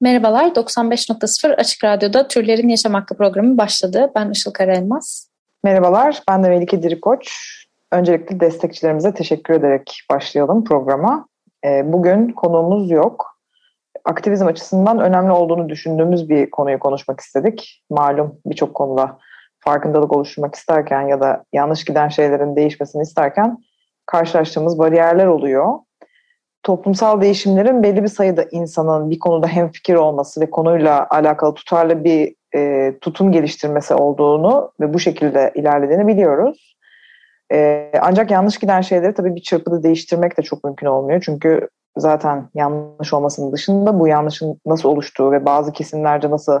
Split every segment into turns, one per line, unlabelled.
Merhabalar, 95.0 Açık Radyo'da Türlerin Yaşam Hakkı programı başladı. Ben Işıl Karaelmaz.
Merhabalar, ben de Melike Dirikoç. Öncelikle destekçilerimize teşekkür ederek başlayalım programa. Ee, bugün konuğumuz yok. Aktivizm açısından önemli olduğunu düşündüğümüz bir konuyu konuşmak istedik. Malum birçok konuda farkındalık oluşturmak isterken ya da yanlış giden şeylerin değişmesini isterken karşılaştığımız bariyerler oluyor toplumsal değişimlerin belli bir sayıda insanın bir konuda hemfikir olması ve konuyla alakalı tutarlı bir e, tutum geliştirmesi olduğunu ve bu şekilde ilerlediğini biliyoruz. E, ancak yanlış giden şeyleri tabii bir çırpıda değiştirmek de çok mümkün olmuyor. Çünkü zaten yanlış olmasının dışında bu yanlışın nasıl oluştuğu ve bazı kesimlerce nasıl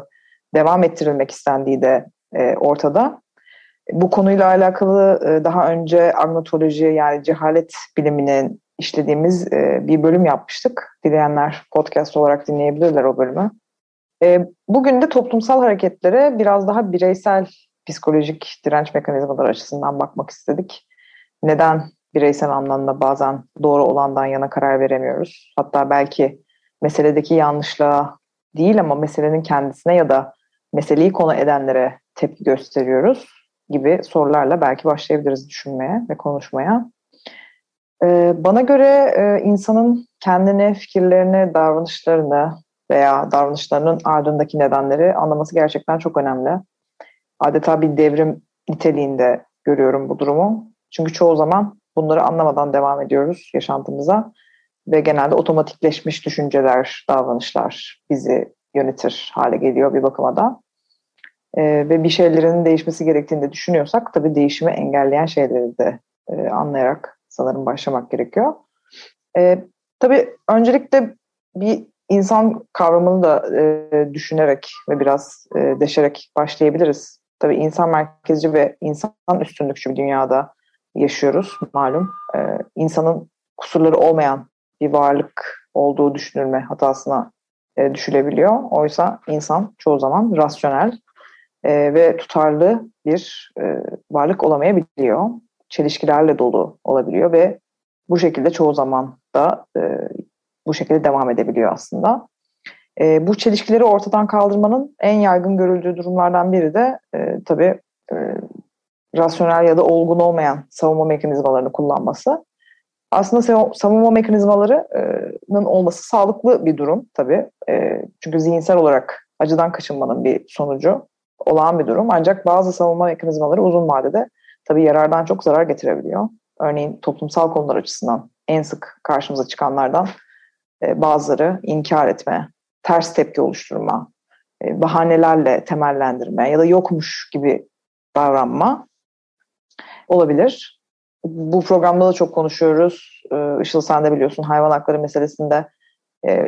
devam ettirilmek istendiği de e, ortada. Bu konuyla alakalı e, daha önce agnotoloji yani cehalet biliminin işlediğimiz e, bir bölüm yapmıştık. Dileyenler podcast olarak dinleyebilirler o bölümü. E, bugün de toplumsal hareketlere biraz daha bireysel psikolojik direnç mekanizmaları açısından bakmak istedik. Neden bireysel anlamda bazen doğru olandan yana karar veremiyoruz? Hatta belki meseledeki yanlışlığa değil ama meselenin kendisine ya da meseleyi konu edenlere tepki gösteriyoruz gibi sorularla belki başlayabiliriz düşünmeye ve konuşmaya. Ee, bana göre e, insanın kendini, fikirlerini, davranışlarını veya davranışlarının ardındaki nedenleri anlaması gerçekten çok önemli. Adeta bir devrim niteliğinde görüyorum bu durumu. Çünkü çoğu zaman bunları anlamadan devam ediyoruz yaşantımıza ve genelde otomatikleşmiş düşünceler, davranışlar bizi yönetir hale geliyor bir bakıma da. Ee, ve bir şeylerin değişmesi gerektiğini de düşünüyorsak tabii değişimi engelleyen şeyleri de e, anlayarak sanırım başlamak gerekiyor. E, tabii öncelikle bir insan kavramını da e, düşünerek ve biraz e, deşerek başlayabiliriz. Tabii insan merkezci ve insan üstünlükçü bir dünyada yaşıyoruz malum. E, insanın kusurları olmayan bir varlık olduğu düşünülme hatasına e, düşülebiliyor. Oysa insan çoğu zaman rasyonel e, ve tutarlı bir e, varlık olamayabiliyor çelişkilerle dolu olabiliyor ve bu şekilde çoğu zaman da e, bu şekilde devam edebiliyor aslında. E, bu çelişkileri ortadan kaldırmanın en yaygın görüldüğü durumlardan biri de e, tabii e, rasyonel ya da olgun olmayan savunma mekanizmalarını kullanması. Aslında savunma mekanizmalarının olması sağlıklı bir durum tabii. E, çünkü zihinsel olarak acıdan kaçınmanın bir sonucu olan bir durum. Ancak bazı savunma mekanizmaları uzun vadede tabii yarardan çok zarar getirebiliyor. Örneğin toplumsal konular açısından en sık karşımıza çıkanlardan e, bazıları inkar etme, ters tepki oluşturma, e, bahanelerle temellendirme ya da yokmuş gibi davranma olabilir. Bu programda da çok konuşuyoruz. E, Işıl sen de biliyorsun hayvan hakları meselesinde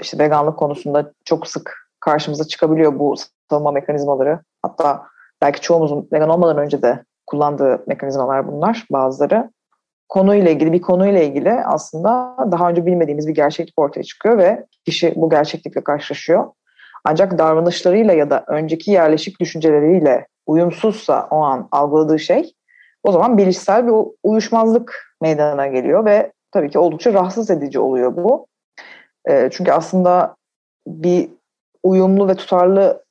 işte veganlık konusunda çok sık karşımıza çıkabiliyor bu savunma mekanizmaları. Hatta belki çoğumuzun vegan olmadan önce de kullandığı mekanizmalar bunlar bazıları. Konuyla ilgili bir konuyla ilgili aslında daha önce bilmediğimiz bir gerçeklik ortaya çıkıyor ve kişi bu gerçeklikle karşılaşıyor. Ancak davranışlarıyla ya da önceki yerleşik düşünceleriyle uyumsuzsa o an algıladığı şey o zaman bilişsel bir uyuşmazlık meydana geliyor ve tabii ki oldukça rahatsız edici oluyor bu. Çünkü aslında bir uyumlu ve tutarlı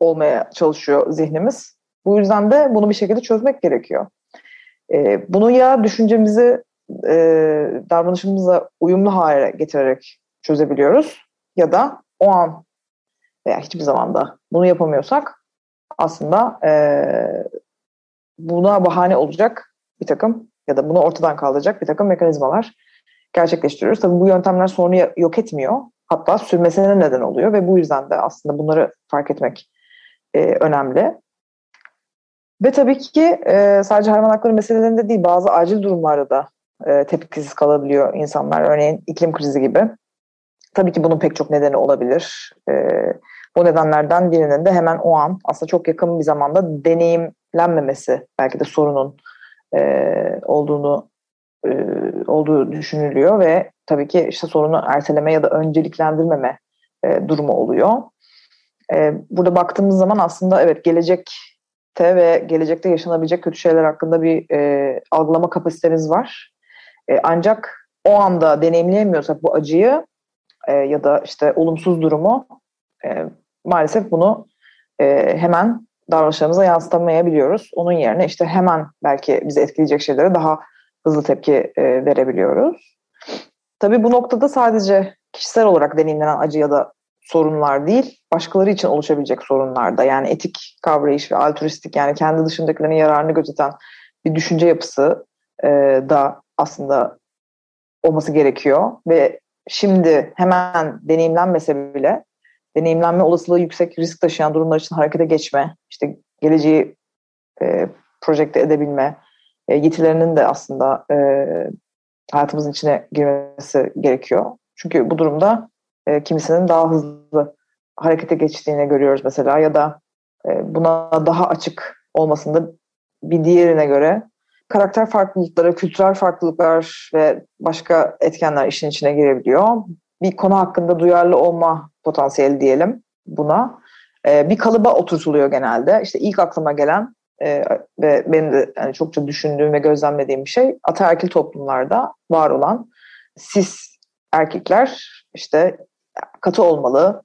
olmaya çalışıyor zihnimiz. Bu yüzden de bunu bir şekilde çözmek gerekiyor. E, bunu ya düşüncemizi e, davranışımıza uyumlu hale getirerek çözebiliyoruz ya da o an veya hiçbir zaman da bunu yapamıyorsak aslında e, buna bahane olacak bir takım ya da bunu ortadan kaldıracak bir takım mekanizmalar gerçekleştiriyoruz. Tabii bu yöntemler sorunu yok etmiyor. Hatta sürmesine neden oluyor ve bu yüzden de aslında bunları fark etmek e, önemli. Ve tabii ki e, sadece hayvan hakları meselelerinde değil bazı acil durumlarda da e, tepkisiz kalabiliyor insanlar. Örneğin iklim krizi gibi. Tabii ki bunun pek çok nedeni olabilir. E, bu nedenlerden birinin de hemen o an aslında çok yakın bir zamanda deneyimlenmemesi belki de sorunun e, olduğunu e, olduğu düşünülüyor ve tabii ki işte sorunu erteleme ya da önceliklendirmeme e, durumu oluyor. E, burada baktığımız zaman aslında evet gelecekte ve gelecekte yaşanabilecek kötü şeyler hakkında bir e, algılama kapasitemiz var. E, ancak o anda deneyimleyemiyorsak bu acıyı e, ya da işte olumsuz durumu e, maalesef bunu e, hemen davranışlarımıza yansıtamayabiliyoruz. Onun yerine işte hemen belki bizi etkileyecek şeylere daha hızlı tepki e, verebiliyoruz. Tabii bu noktada sadece kişisel olarak deneyimlenen acı ya da sorunlar değil, başkaları için oluşabilecek sorunlar da yani etik kavrayış ve altruistik yani kendi dışındakilerin yararını gözeten bir düşünce yapısı e, da aslında olması gerekiyor ve şimdi hemen deneyimlenmese bile deneyimlenme olasılığı yüksek risk taşıyan durumlar için harekete geçme, işte geleceği e, projekte edebilme, e, yetilerinin de aslında e, hayatımızın içine girmesi gerekiyor. Çünkü bu durumda e, kimisinin daha hızlı harekete geçtiğini görüyoruz mesela ya da e, buna daha açık olmasında bir diğerine göre karakter farklılıkları, kültürel farklılıklar ve başka etkenler işin içine girebiliyor. Bir konu hakkında duyarlı olma potansiyeli diyelim buna. E, bir kalıba oturtuluyor genelde. İşte ilk aklıma gelen e, ve benim de yani çokça düşündüğüm ve gözlemlediğim bir şey ataerkil toplumlarda var olan sis erkekler işte katı olmalı,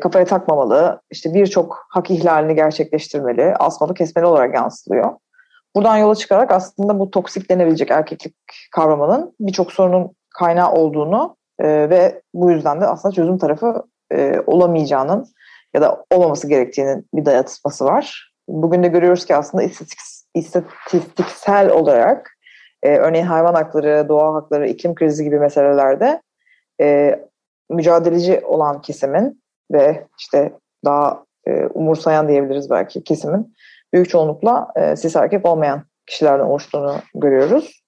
kafaya takmamalı, işte birçok hak ihlalini gerçekleştirmeli, asmalı kesmeli olarak yansıtılıyor. Buradan yola çıkarak aslında bu toksik denebilecek erkeklik kavramının birçok sorunun kaynağı olduğunu e, ve bu yüzden de aslında çözüm tarafı e, olamayacağının ya da olmaması gerektiğinin bir dayatması var. Bugün de görüyoruz ki aslında istatistik, istatistiksel olarak e, örneğin hayvan hakları, doğa hakları, iklim krizi gibi meselelerde e, mücadeleci olan kesimin ve işte daha e, umursayan diyebiliriz belki kesimin büyük çoğunlukla e, cis erkek olmayan kişilerden oluştuğunu görüyoruz.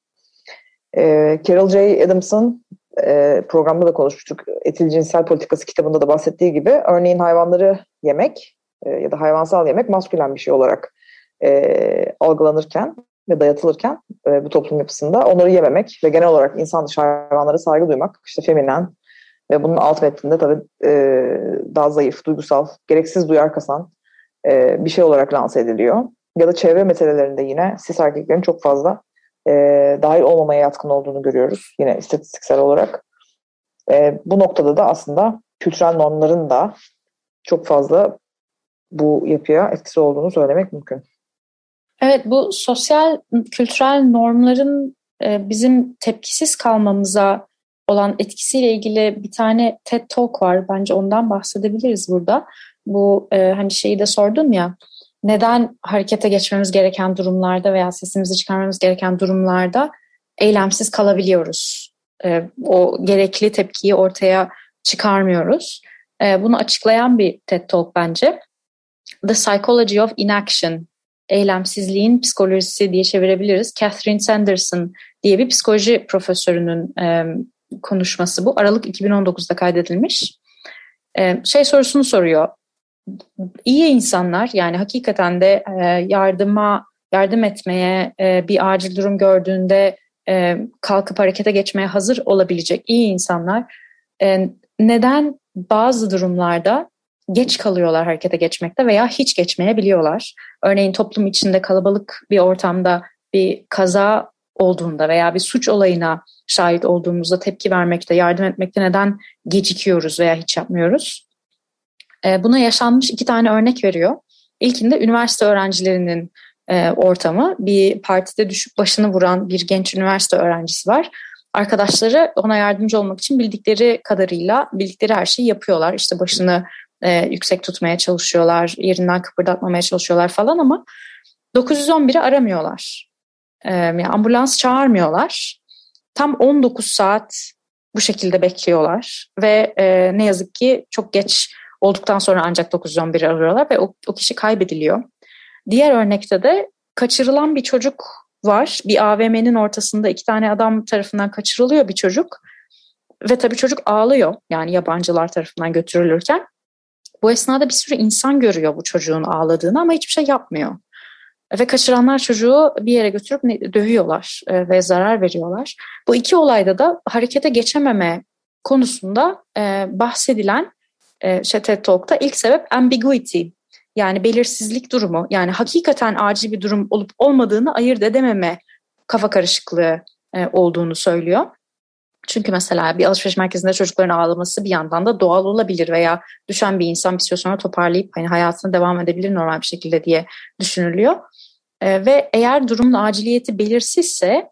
E, Carol J. Adams'ın e, programda da konuşmuştuk. Etil Cinsel Politikası kitabında da bahsettiği gibi örneğin hayvanları yemek e, ya da hayvansal yemek maskülen bir şey olarak e, algılanırken ve dayatılırken e, bu toplum yapısında onları yememek ve genel olarak insan dışı hayvanlara saygı duymak işte feminen ve bunun alt metninde tabii e, daha zayıf, duygusal, gereksiz duyar kasan e, bir şey olarak lanse ediliyor. Ya da çevre meselelerinde yine cis erkeklerin çok fazla e, dahil olmamaya yatkın olduğunu görüyoruz. Yine istatistiksel olarak. E, bu noktada da aslında kültürel normların da çok fazla bu yapıya etkisi olduğunu söylemek mümkün.
Evet bu sosyal kültürel normların e, bizim tepkisiz kalmamıza olan etkisiyle ilgili bir tane TED Talk var. Bence ondan bahsedebiliriz burada. Bu e, hani şeyi de sordun ya neden harekete geçmemiz gereken durumlarda veya sesimizi çıkarmamız gereken durumlarda eylemsiz kalabiliyoruz. E, o gerekli tepkiyi ortaya çıkarmıyoruz. E, bunu açıklayan bir TED Talk bence. The Psychology of Inaction, eylemsizliğin psikolojisi diye çevirebiliriz. Catherine Sanderson diye bir psikoloji profesörünün e, konuşması bu. Aralık 2019'da kaydedilmiş. E, şey sorusunu soruyor. İyi insanlar yani hakikaten de e, yardıma yardım etmeye e, bir acil durum gördüğünde e, kalkıp harekete geçmeye hazır olabilecek iyi insanlar neden bazı durumlarda geç kalıyorlar harekete geçmekte veya hiç geçmeyebiliyorlar. Örneğin toplum içinde kalabalık bir ortamda bir kaza olduğunda veya bir suç olayına şahit olduğumuzda tepki vermekte, yardım etmekte neden gecikiyoruz veya hiç yapmıyoruz? E, buna yaşanmış iki tane örnek veriyor. İlkinde üniversite öğrencilerinin e, ortamı. Bir partide düşüp başını vuran bir genç üniversite öğrencisi var. Arkadaşları ona yardımcı olmak için bildikleri kadarıyla bildikleri her şeyi yapıyorlar. İşte başını e, yüksek tutmaya çalışıyorlar, yerinden kıpırdatmamaya çalışıyorlar falan ama 911'i aramıyorlar. Yani ambulans çağırmıyorlar. Tam 19 saat bu şekilde bekliyorlar ve e, ne yazık ki çok geç olduktan sonra ancak 911'i arıyorlar ve o, o kişi kaybediliyor. Diğer örnekte de kaçırılan bir çocuk var. Bir AVM'nin ortasında iki tane adam tarafından kaçırılıyor bir çocuk. Ve tabii çocuk ağlıyor yani yabancılar tarafından götürülürken. Bu esnada bir sürü insan görüyor bu çocuğun ağladığını ama hiçbir şey yapmıyor. Ve kaçıranlar çocuğu bir yere götürüp dövüyorlar e, ve zarar veriyorlar. Bu iki olayda da harekete geçememe konusunda e, bahsedilen e, şey TED Talk'ta ilk sebep ambiguity yani belirsizlik durumu yani hakikaten acil bir durum olup olmadığını ayırt edememe kafa karışıklığı olduğunu söylüyor. Çünkü mesela bir alışveriş merkezinde çocukların ağlaması bir yandan da doğal olabilir veya düşen bir insan bir süre sonra toparlayıp hani hayatına devam edebilir normal bir şekilde diye düşünülüyor. E, ve eğer durumun aciliyeti belirsizse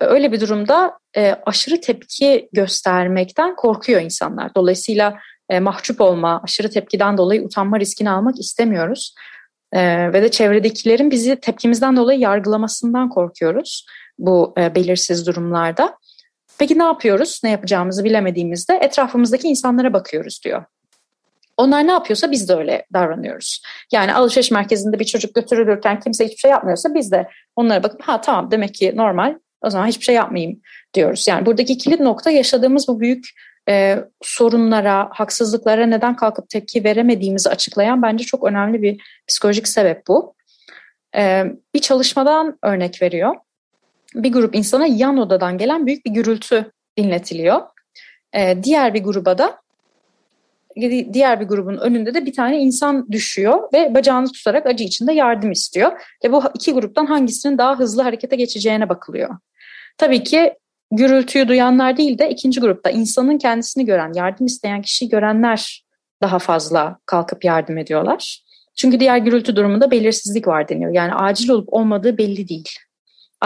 öyle bir durumda e, aşırı tepki göstermekten korkuyor insanlar. Dolayısıyla e, mahcup olma, aşırı tepkiden dolayı utanma riskini almak istemiyoruz. E, ve de çevredekilerin bizi tepkimizden dolayı yargılamasından korkuyoruz bu e, belirsiz durumlarda. Peki ne yapıyoruz? Ne yapacağımızı bilemediğimizde etrafımızdaki insanlara bakıyoruz diyor. Onlar ne yapıyorsa biz de öyle davranıyoruz. Yani alışveriş merkezinde bir çocuk götürülürken kimse hiçbir şey yapmıyorsa biz de onlara bakıp ha tamam demek ki normal o zaman hiçbir şey yapmayayım diyoruz. Yani buradaki kilit nokta yaşadığımız bu büyük e, sorunlara, haksızlıklara neden kalkıp tepki veremediğimizi açıklayan bence çok önemli bir psikolojik sebep bu. E, bir çalışmadan örnek veriyor. Bir grup insana yan odadan gelen büyük bir gürültü dinletiliyor. E, diğer bir gruba da diğer bir grubun önünde de bir tane insan düşüyor ve bacağını tutarak acı içinde yardım istiyor. Ve bu iki gruptan hangisinin daha hızlı harekete geçeceğine bakılıyor. Tabii ki gürültüyü duyanlar değil de ikinci grupta insanın kendisini gören, yardım isteyen kişiyi görenler daha fazla kalkıp yardım ediyorlar. Çünkü diğer gürültü durumunda belirsizlik var deniyor. Yani acil olup olmadığı belli değil.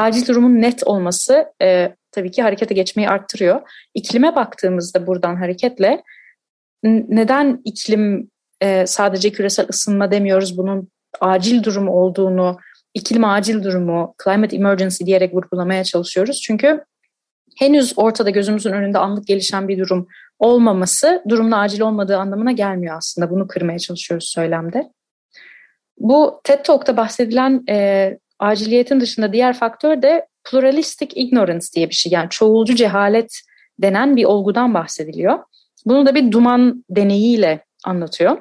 Acil durumun net olması e, tabii ki harekete geçmeyi arttırıyor. İklime baktığımızda buradan hareketle neden iklim e, sadece küresel ısınma demiyoruz bunun acil durum olduğunu, iklim acil durumu, climate emergency diyerek vurgulamaya çalışıyoruz. Çünkü henüz ortada gözümüzün önünde anlık gelişen bir durum olmaması durumun acil olmadığı anlamına gelmiyor aslında. Bunu kırmaya çalışıyoruz söylemde. Bu TED Talk'ta bahsedilen e, aciliyetin dışında diğer faktör de pluralistic ignorance diye bir şey. Yani çoğulcu cehalet denen bir olgudan bahsediliyor. Bunu da bir duman deneyiyle anlatıyor.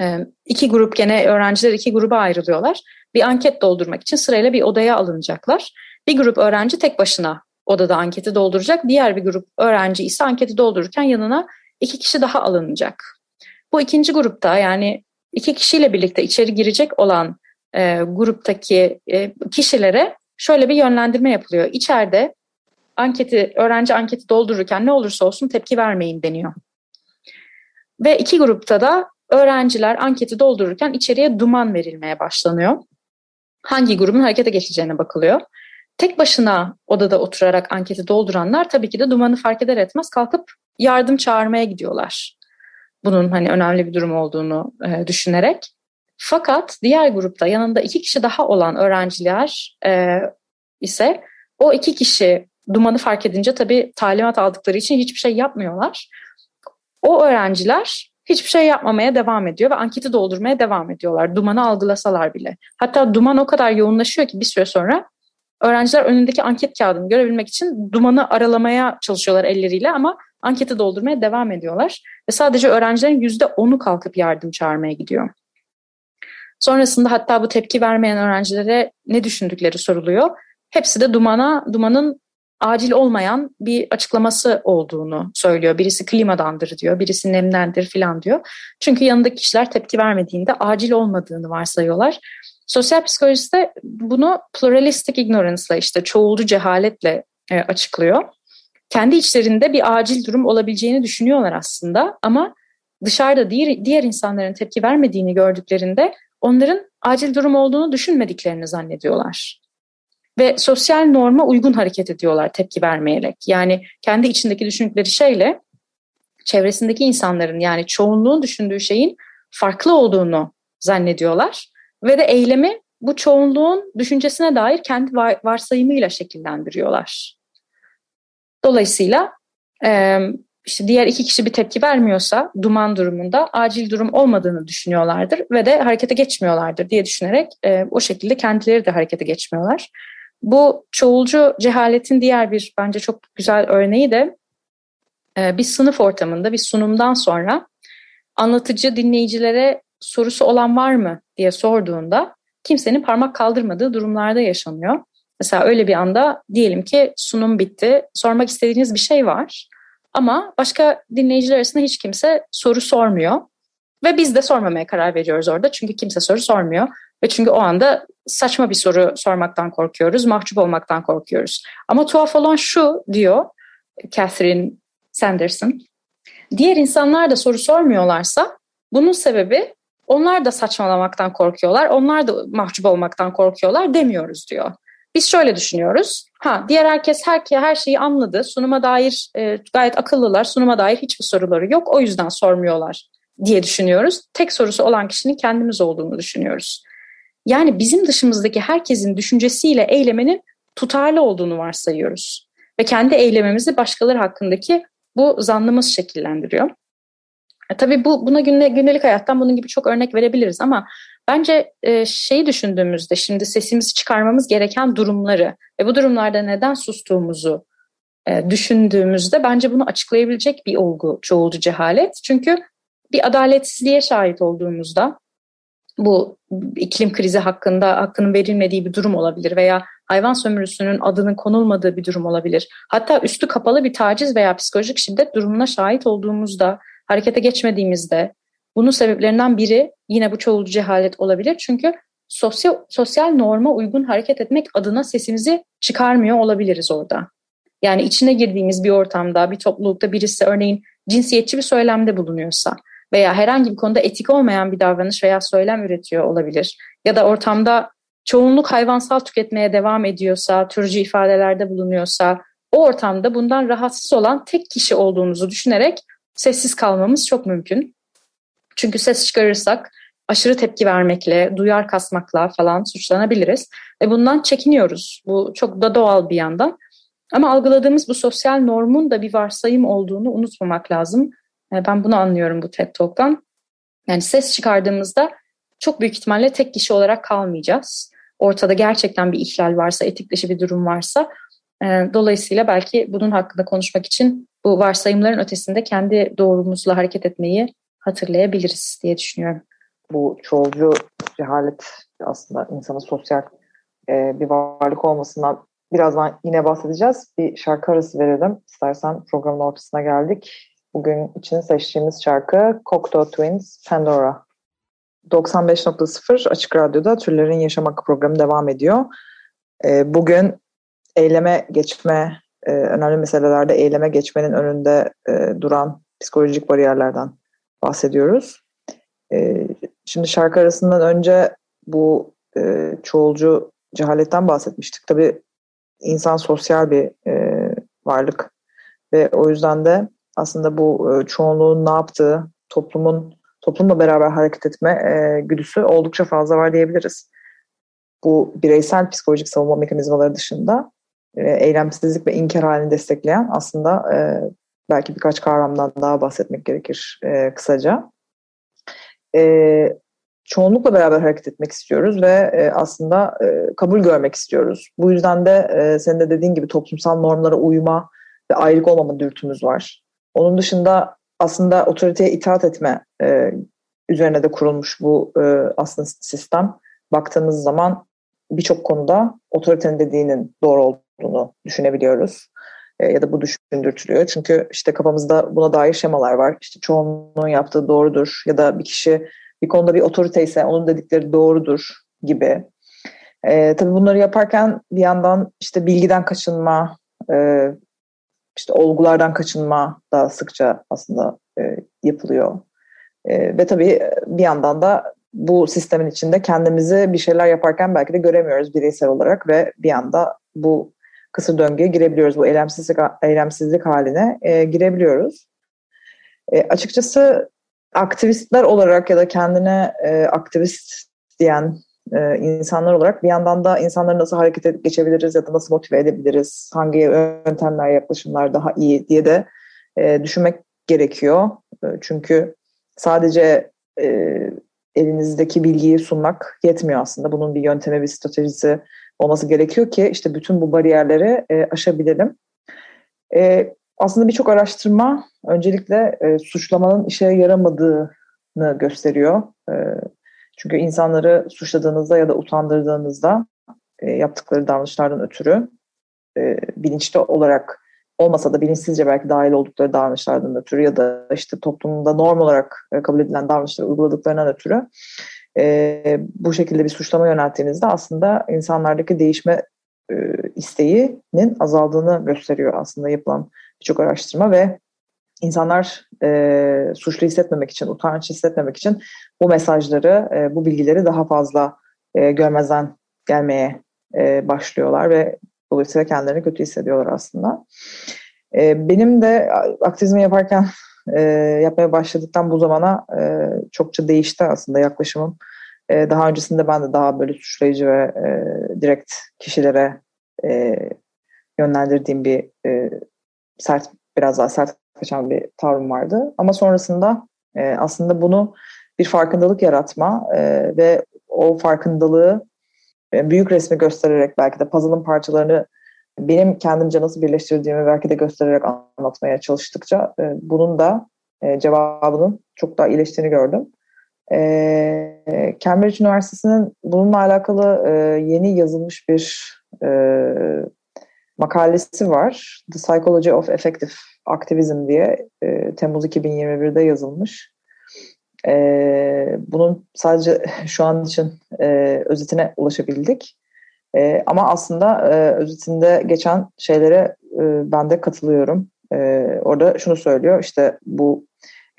E, iki grup gene öğrenciler iki gruba ayrılıyorlar. Bir anket doldurmak için sırayla bir odaya alınacaklar. Bir grup öğrenci tek başına odada anketi dolduracak. Diğer bir grup öğrenci ise anketi doldururken yanına iki kişi daha alınacak. Bu ikinci grupta yani iki kişiyle birlikte içeri girecek olan e, gruptaki e, kişilere şöyle bir yönlendirme yapılıyor. İçeride anketi öğrenci anketi doldururken ne olursa olsun tepki vermeyin deniyor. Ve iki grupta da öğrenciler anketi doldururken içeriye duman verilmeye başlanıyor. Hangi grubun harekete geçeceğine bakılıyor. Tek başına odada oturarak anketi dolduranlar tabii ki de dumanı fark eder etmez kalkıp yardım çağırmaya gidiyorlar. Bunun hani önemli bir durum olduğunu e, düşünerek. Fakat diğer grupta yanında iki kişi daha olan öğrenciler e, ise o iki kişi dumanı fark edince tabii talimat aldıkları için hiçbir şey yapmıyorlar. O öğrenciler hiçbir şey yapmamaya devam ediyor ve anketi doldurmaya devam ediyorlar. Dumanı algılasalar bile. Hatta duman o kadar yoğunlaşıyor ki bir süre sonra öğrenciler önündeki anket kağıdını görebilmek için dumanı aralamaya çalışıyorlar elleriyle ama anketi doldurmaya devam ediyorlar. Ve sadece öğrencilerin yüzde onu kalkıp yardım çağırmaya gidiyor. Sonrasında hatta bu tepki vermeyen öğrencilere ne düşündükleri soruluyor. Hepsi de dumana, dumanın acil olmayan bir açıklaması olduğunu söylüyor. Birisi klimadandır diyor, birisi nemdendir filan diyor. Çünkü yanındaki kişiler tepki vermediğinde acil olmadığını varsayıyorlar. Sosyal psikolojide bunu pluralistic ignorance ile işte çoğulcu cehaletle e, açıklıyor. Kendi içlerinde bir acil durum olabileceğini düşünüyorlar aslında ama dışarıda diğer, diğer insanların tepki vermediğini gördüklerinde onların acil durum olduğunu düşünmediklerini zannediyorlar. Ve sosyal norma uygun hareket ediyorlar tepki vermeyerek. Yani kendi içindeki düşündükleri şeyle çevresindeki insanların yani çoğunluğun düşündüğü şeyin farklı olduğunu zannediyorlar ve de eylemi bu çoğunluğun düşüncesine dair kendi varsayımıyla şekillendiriyorlar. Dolayısıyla işte diğer iki kişi bir tepki vermiyorsa duman durumunda acil durum olmadığını düşünüyorlardır ve de harekete geçmiyorlardır diye düşünerek o şekilde kendileri de harekete geçmiyorlar. Bu çoğulcu cehaletin diğer bir bence çok güzel örneği de bir sınıf ortamında bir sunumdan sonra anlatıcı dinleyicilere sorusu olan var mı diye sorduğunda kimsenin parmak kaldırmadığı durumlarda yaşanıyor. Mesela öyle bir anda diyelim ki sunum bitti, sormak istediğiniz bir şey var ama başka dinleyiciler arasında hiç kimse soru sormuyor. Ve biz de sormamaya karar veriyoruz orada çünkü kimse soru sormuyor. Ve çünkü o anda saçma bir soru sormaktan korkuyoruz, mahcup olmaktan korkuyoruz. Ama tuhaf olan şu diyor Catherine Sanderson. Diğer insanlar da soru sormuyorlarsa bunun sebebi onlar da saçmalamaktan korkuyorlar, onlar da mahcup olmaktan korkuyorlar demiyoruz diyor. Biz şöyle düşünüyoruz. Ha, diğer herkes her, her şeyi anladı. Sunuma dair e, gayet akıllılar. Sunuma dair hiçbir soruları yok. O yüzden sormuyorlar diye düşünüyoruz. Tek sorusu olan kişinin kendimiz olduğunu düşünüyoruz. Yani bizim dışımızdaki herkesin düşüncesiyle eylemenin tutarlı olduğunu varsayıyoruz. Ve kendi eylememizi başkaları hakkındaki bu zannımız şekillendiriyor. E, tabii bu buna gündelik hayattan bunun gibi çok örnek verebiliriz ama bence e, şeyi düşündüğümüzde şimdi sesimizi çıkarmamız gereken durumları ve bu durumlarda neden sustuğumuzu e, düşündüğümüzde bence bunu açıklayabilecek bir olgu çoğulcu cehalet. Çünkü bir adaletsizliğe şahit olduğumuzda bu iklim krizi hakkında hakkının verilmediği bir durum olabilir veya hayvan sömürüsünün adının konulmadığı bir durum olabilir. Hatta üstü kapalı bir taciz veya psikolojik şiddet durumuna şahit olduğumuzda, harekete geçmediğimizde bunun sebeplerinden biri yine bu çoğulcu cehalet olabilir. Çünkü sosyal, sosyal norma uygun hareket etmek adına sesimizi çıkarmıyor olabiliriz orada. Yani içine girdiğimiz bir ortamda, bir toplulukta birisi örneğin cinsiyetçi bir söylemde bulunuyorsa veya herhangi bir konuda etik olmayan bir davranış veya söylem üretiyor olabilir. Ya da ortamda çoğunluk hayvansal tüketmeye devam ediyorsa, türcü ifadelerde bulunuyorsa, o ortamda bundan rahatsız olan tek kişi olduğumuzu düşünerek sessiz kalmamız çok mümkün. Çünkü ses çıkarırsak aşırı tepki vermekle, duyar kasmakla falan suçlanabiliriz. Ve bundan çekiniyoruz. Bu çok da doğal bir yandan. Ama algıladığımız bu sosyal normun da bir varsayım olduğunu unutmamak lazım. E, ben bunu anlıyorum bu TED Talk'tan. Yani ses çıkardığımızda çok büyük ihtimalle tek kişi olarak kalmayacağız. Ortada gerçekten bir ihlal varsa, etik dışı bir durum varsa. E, dolayısıyla belki bunun hakkında konuşmak için bu varsayımların ötesinde kendi doğrumuzla hareket etmeyi hatırlayabiliriz diye düşünüyorum.
Bu çoğulcu cehalet aslında insanın sosyal e, bir varlık olmasından birazdan yine bahsedeceğiz. Bir şarkı arası verelim. İstersen programın ortasına geldik. Bugün için seçtiğimiz şarkı Cocteau Twins Pandora. 95.0 Açık Radyo'da Türlerin Yaşam Hakkı programı devam ediyor. Ee, bugün eyleme geçme, e, önemli meselelerde eyleme geçmenin önünde e, duran psikolojik bariyerlerden bahsediyoruz. E, şimdi şarkı arasından önce bu çoğulcu cehaletten bahsetmiştik. Tabii insan sosyal bir varlık ve o yüzden de aslında bu e, çoğunluğun ne yaptığı, toplumun toplumla beraber hareket etme e, güdüsü oldukça fazla var diyebiliriz. Bu bireysel psikolojik savunma mekanizmaları dışında e, eylemsizlik ve inkar halini destekleyen aslında e, belki birkaç kavramdan daha bahsetmek gerekir e, kısaca. E, çoğunlukla beraber hareket etmek istiyoruz ve e, aslında e, kabul görmek istiyoruz. Bu yüzden de e, senin de dediğin gibi toplumsal normlara uyma ve ayrık olmama dürtümüz var. Onun dışında aslında otoriteye itaat etme e, üzerine de kurulmuş bu e, aslında sistem. Baktığımız zaman birçok konuda otoritenin dediğinin doğru olduğunu düşünebiliyoruz. E, ya da bu düşündürtülüyor. Çünkü işte kafamızda buna dair şemalar var. İşte çoğunluğun yaptığı doğrudur ya da bir kişi bir konuda bir otorite ise onun dedikleri doğrudur gibi. E, tabii bunları yaparken bir yandan işte bilgiden kaçınma, e, işte olgulardan kaçınma daha sıkça aslında e, yapılıyor. E, ve tabii bir yandan da bu sistemin içinde kendimizi bir şeyler yaparken belki de göremiyoruz bireysel olarak ve bir anda bu kısır döngüye girebiliyoruz. Bu eylemsizlik, eylemsizlik haline e, girebiliyoruz. E, açıkçası aktivistler olarak ya da kendine e, aktivist diyen e, insanlar olarak bir yandan da insanları nasıl hareket edip geçebiliriz ya da nasıl motive edebiliriz, hangi yöntemler, yaklaşımlar daha iyi diye de e, düşünmek gerekiyor. E, çünkü sadece e, elinizdeki bilgiyi sunmak yetmiyor aslında. Bunun bir yöntemi, bir stratejisi olması gerekiyor ki işte bütün bu bariyerleri e, aşabilelim. E, aslında birçok araştırma öncelikle e, suçlamanın işe yaramadığı gösteriyor. E, çünkü insanları suçladığınızda ya da utandırdığınızda e, yaptıkları davranışlardan ötürü e, bilinçli olarak olmasa da bilinçsizce belki dahil oldukları davranışlardan ötürü ya da işte toplumda norm olarak e, kabul edilen davranışları uyguladıklarından ötürü e, bu şekilde bir suçlama yönelttiğinizde aslında insanlardaki değişme e, isteğinin azaldığını gösteriyor aslında yapılan birçok araştırma ve insanlar e, suçlu hissetmemek için, utanç hissetmemek için bu mesajları, e, bu bilgileri daha fazla e, görmezden gelmeye e, başlıyorlar ve dolayısıyla kendilerini kötü hissediyorlar aslında. E, benim de aktivizmi yaparken e, yapmaya başladıktan bu zamana e, çokça değişti aslında yaklaşımım. E, daha öncesinde ben de daha böyle suçlayıcı ve e, direkt kişilere e, yönlendirdiğim bir e, sert, biraz daha sert kaçan bir tavrım vardı. Ama sonrasında e, aslında bunu bir farkındalık yaratma e, ve o farkındalığı e, büyük resmi göstererek belki de puzzle'ın parçalarını benim kendimce nasıl birleştirdiğimi belki de göstererek anlatmaya çalıştıkça e, bunun da e, cevabının çok daha iyileştiğini gördüm. E, Cambridge Üniversitesi'nin bununla alakalı e, yeni yazılmış bir e, makalesi var. The Psychology of Effective Activism diye e, Temmuz 2021'de yazılmış. E, bunun sadece şu an için e, özetine ulaşabildik. E, ama aslında e, özetinde geçen şeylere e, ben de katılıyorum. E, orada şunu söylüyor işte bu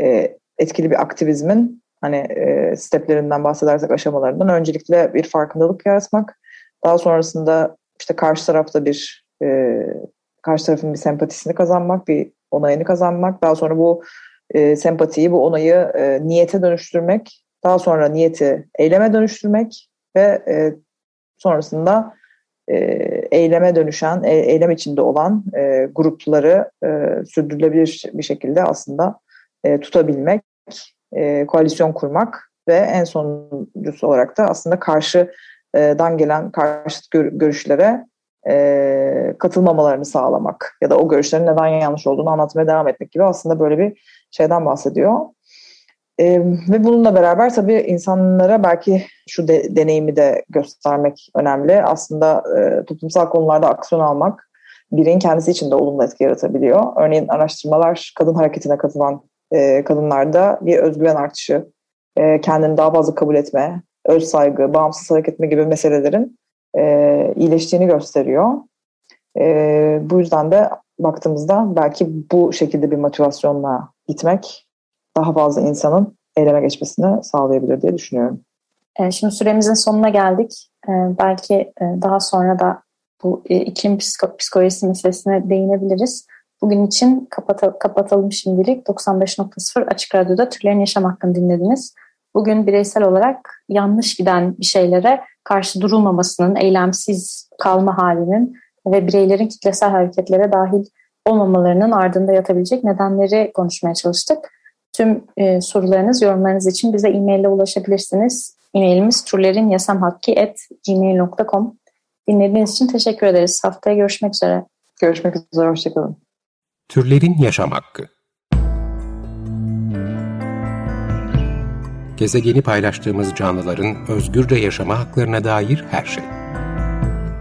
e, etkili bir aktivizmin hani e, steplerinden bahsedersek aşamalarından öncelikle bir farkındalık yaratmak. Daha sonrasında işte karşı tarafta bir e, karşı tarafın bir sempatisini kazanmak, bir onayını kazanmak. Daha sonra bu e, sempatiyi, bu onayı e, niyete dönüştürmek. Daha sonra niyeti eyleme dönüştürmek ve e, sonrasında e, eyleme dönüşen, e, eylem içinde olan e, grupları e, sürdürülebilir bir şekilde aslında e, tutabilmek, e, koalisyon kurmak ve en sonuncusu olarak da aslında karşıdan gelen karşıt görüşlere e, katılmamalarını sağlamak ya da o görüşlerin neden yanlış olduğunu anlatmaya devam etmek gibi aslında böyle bir şeyden bahsediyor. E, ve bununla beraber tabii insanlara belki şu de, deneyimi de göstermek önemli. Aslında e, toplumsal konularda aksiyon almak bireyin kendisi için de olumlu etki yaratabiliyor. Örneğin araştırmalar kadın hareketine katılan e, kadınlarda bir özgüven artışı, e, kendini daha fazla kabul etme, öz saygı, bağımsız hareket etme gibi meselelerin e, iyileştiğini gösteriyor. E, bu yüzden de baktığımızda belki bu şekilde bir motivasyonla gitmek daha fazla insanın eyleme geçmesini sağlayabilir diye düşünüyorum.
E, şimdi süremizin sonuna geldik. E, belki e, daha sonra da bu e, iklim psiko psikolojisi meselesine değinebiliriz. Bugün için kapata kapatalım şimdilik. 95.0 Açık Radyo'da Türlerin Yaşam Hakkını dinlediniz. Bugün bireysel olarak yanlış giden bir şeylere karşı durulmamasının, eylemsiz kalma halinin ve bireylerin kitlesel hareketlere dahil olmamalarının ardında yatabilecek nedenleri konuşmaya çalıştık. Tüm e, sorularınız, yorumlarınız için bize e-mail ile ulaşabilirsiniz. E-mailimiz turlerinyasamhakki.gmail.com Dinlediğiniz için teşekkür ederiz. Haftaya görüşmek üzere.
Görüşmek üzere, hoşçakalın.
Türlerin Yaşam Hakkı Gezegeni paylaştığımız canlıların özgürce yaşama haklarına dair her şey.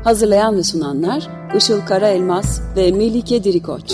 Hazırlayan ve sunanlar Işıl Karaelmaz ve Melike Dirikoç.